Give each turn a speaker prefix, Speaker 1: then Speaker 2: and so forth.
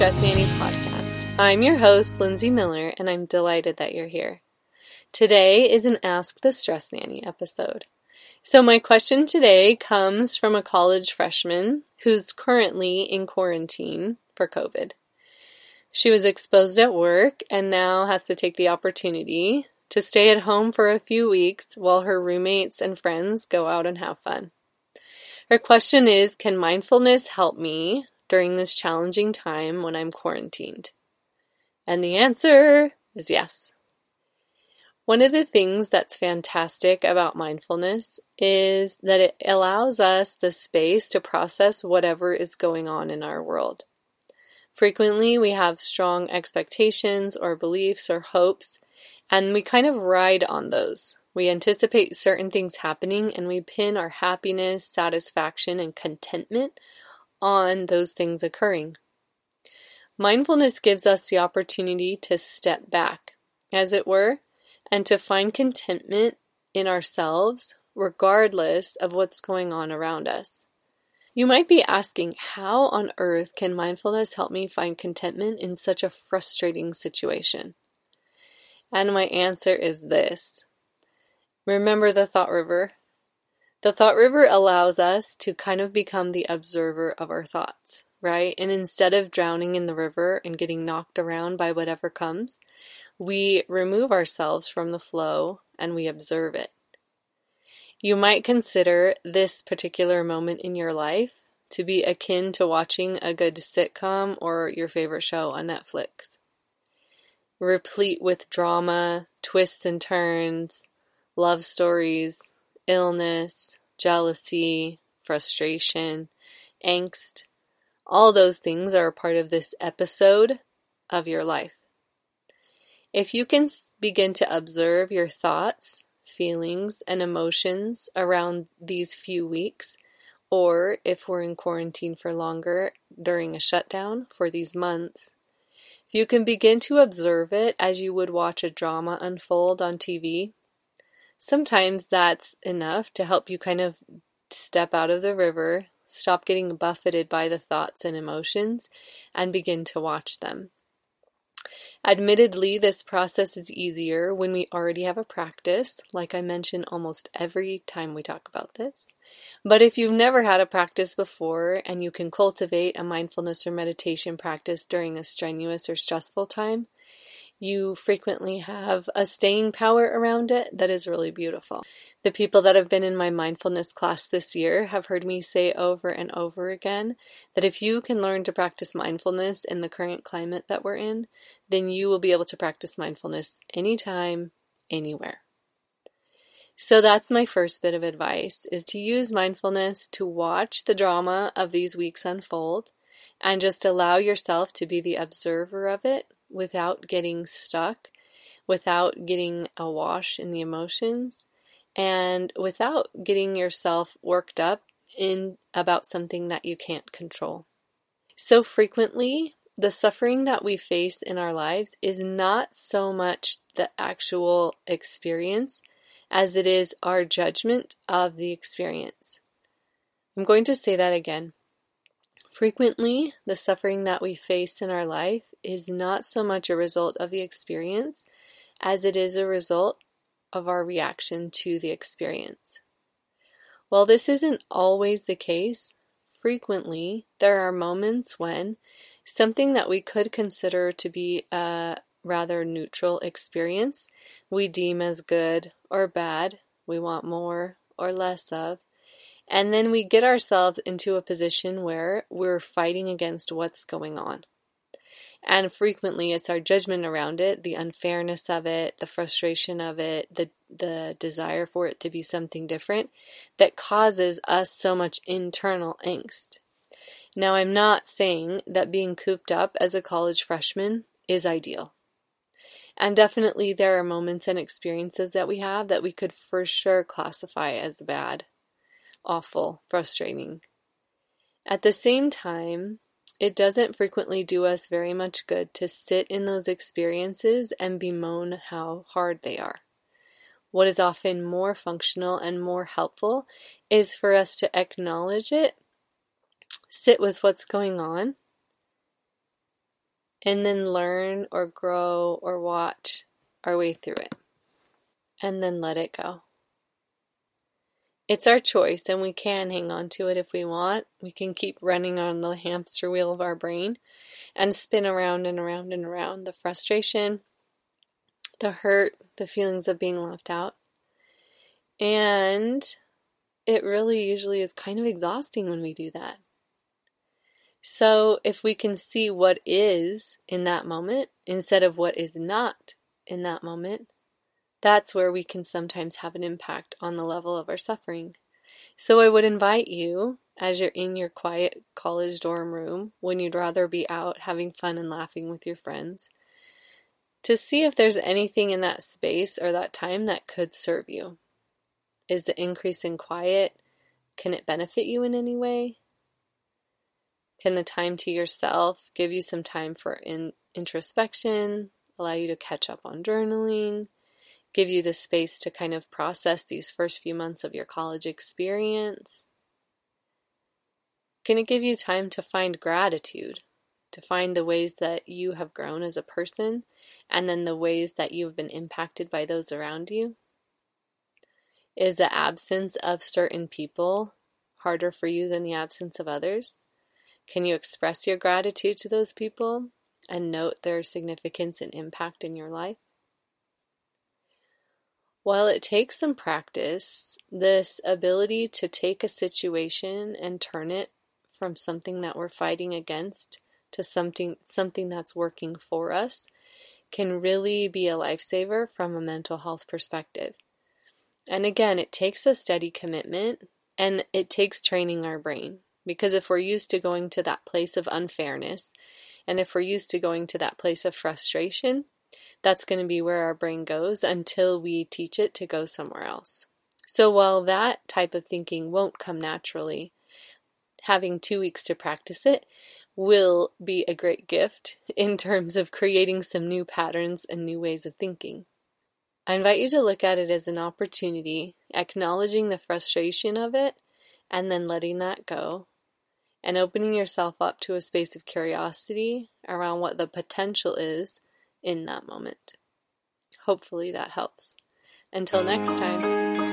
Speaker 1: Stress Nanny podcast. I'm your host, Lindsay Miller, and I'm delighted that you're here. Today is an Ask the Stress Nanny episode. So, my question today comes from a college freshman who's currently in quarantine for COVID. She was exposed at work and now has to take the opportunity to stay at home for a few weeks while her roommates and friends go out and have fun. Her question is Can mindfulness help me during this challenging time when I'm quarantined? And the answer is yes. One of the things that's fantastic about mindfulness is that it allows us the space to process whatever is going on in our world. Frequently, we have strong expectations or beliefs or hopes, and we kind of ride on those. We anticipate certain things happening and we pin our happiness, satisfaction, and contentment on those things occurring. Mindfulness gives us the opportunity to step back, as it were, and to find contentment in ourselves regardless of what's going on around us. You might be asking, how on earth can mindfulness help me find contentment in such a frustrating situation? And my answer is this Remember the thought river. The thought river allows us to kind of become the observer of our thoughts, right? And instead of drowning in the river and getting knocked around by whatever comes, we remove ourselves from the flow and we observe it. You might consider this particular moment in your life to be akin to watching a good sitcom or your favorite show on Netflix. Replete with drama, twists and turns, love stories, illness, jealousy, frustration, angst. All those things are a part of this episode of your life. If you can begin to observe your thoughts, feelings, and emotions around these few weeks, or if we're in quarantine for longer during a shutdown for these months, if you can begin to observe it as you would watch a drama unfold on TV, sometimes that's enough to help you kind of step out of the river, stop getting buffeted by the thoughts and emotions, and begin to watch them. Admittedly, this process is easier when we already have a practice, like I mention almost every time we talk about this. But if you've never had a practice before and you can cultivate a mindfulness or meditation practice during a strenuous or stressful time, you frequently have a staying power around it that is really beautiful. The people that have been in my mindfulness class this year have heard me say over and over again that if you can learn to practice mindfulness in the current climate that we're in, then you will be able to practice mindfulness anytime, anywhere. So that's my first bit of advice is to use mindfulness to watch the drama of these weeks unfold and just allow yourself to be the observer of it without getting stuck, without getting awash in the emotions, and without getting yourself worked up in about something that you can't control. So frequently, the suffering that we face in our lives is not so much the actual experience as it is our judgment of the experience. I'm going to say that again. Frequently, the suffering that we face in our life is not so much a result of the experience as it is a result of our reaction to the experience. While this isn't always the case, frequently there are moments when something that we could consider to be a rather neutral experience we deem as good or bad, we want more or less of, and then we get ourselves into a position where we're fighting against what's going on. And frequently it's our judgment around it, the unfairness of it, the frustration of it, the the desire for it to be something different that causes us so much internal angst. Now, I'm not saying that being cooped up as a college freshman is ideal. And definitely, there are moments and experiences that we have that we could for sure classify as bad awful, frustrating. At the same time, it doesn't frequently do us very much good to sit in those experiences and bemoan how hard they are. What is often more functional and more helpful is for us to acknowledge it, sit with what's going on, and then learn or grow or watch our way through it. And then let it go. It's our choice, and we can hang on to it if we want. We can keep running on the hamster wheel of our brain and spin around and around and around the frustration, the hurt, the feelings of being left out. And it really usually is kind of exhausting when we do that. So, if we can see what is in that moment instead of what is not in that moment, that's where we can sometimes have an impact on the level of our suffering. So I would invite you, as you're in your quiet college dorm room, when you'd rather be out having fun and laughing with your friends, to see if there's anything in that space or that time that could serve you. Is the increase in quiet, can it benefit you in any way? Can the time to yourself give you some time for in- introspection, allow you to catch up on journaling? Give you the space to kind of process these first few months of your college experience? Can it give you time to find gratitude, to find the ways that you have grown as a person, and then the ways that you've been impacted by those around you? Is the absence of certain people harder for you than the absence of others? Can you express your gratitude to those people and note their significance and impact in your life? While it takes some practice, this ability to take a situation and turn it from something that we're fighting against to something something that's working for us can really be a lifesaver from a mental health perspective. And again, it takes a steady commitment and it takes training our brain because if we're used to going to that place of unfairness and if we're used to going to that place of frustration, that's going to be where our brain goes until we teach it to go somewhere else. So while that type of thinking won't come naturally, having two weeks to practice it will be a great gift in terms of creating some new patterns and new ways of thinking. I invite you to look at it as an opportunity, acknowledging the frustration of it, and then letting that go, and opening yourself up to a space of curiosity around what the potential is in that moment. Hopefully that helps. Until next time.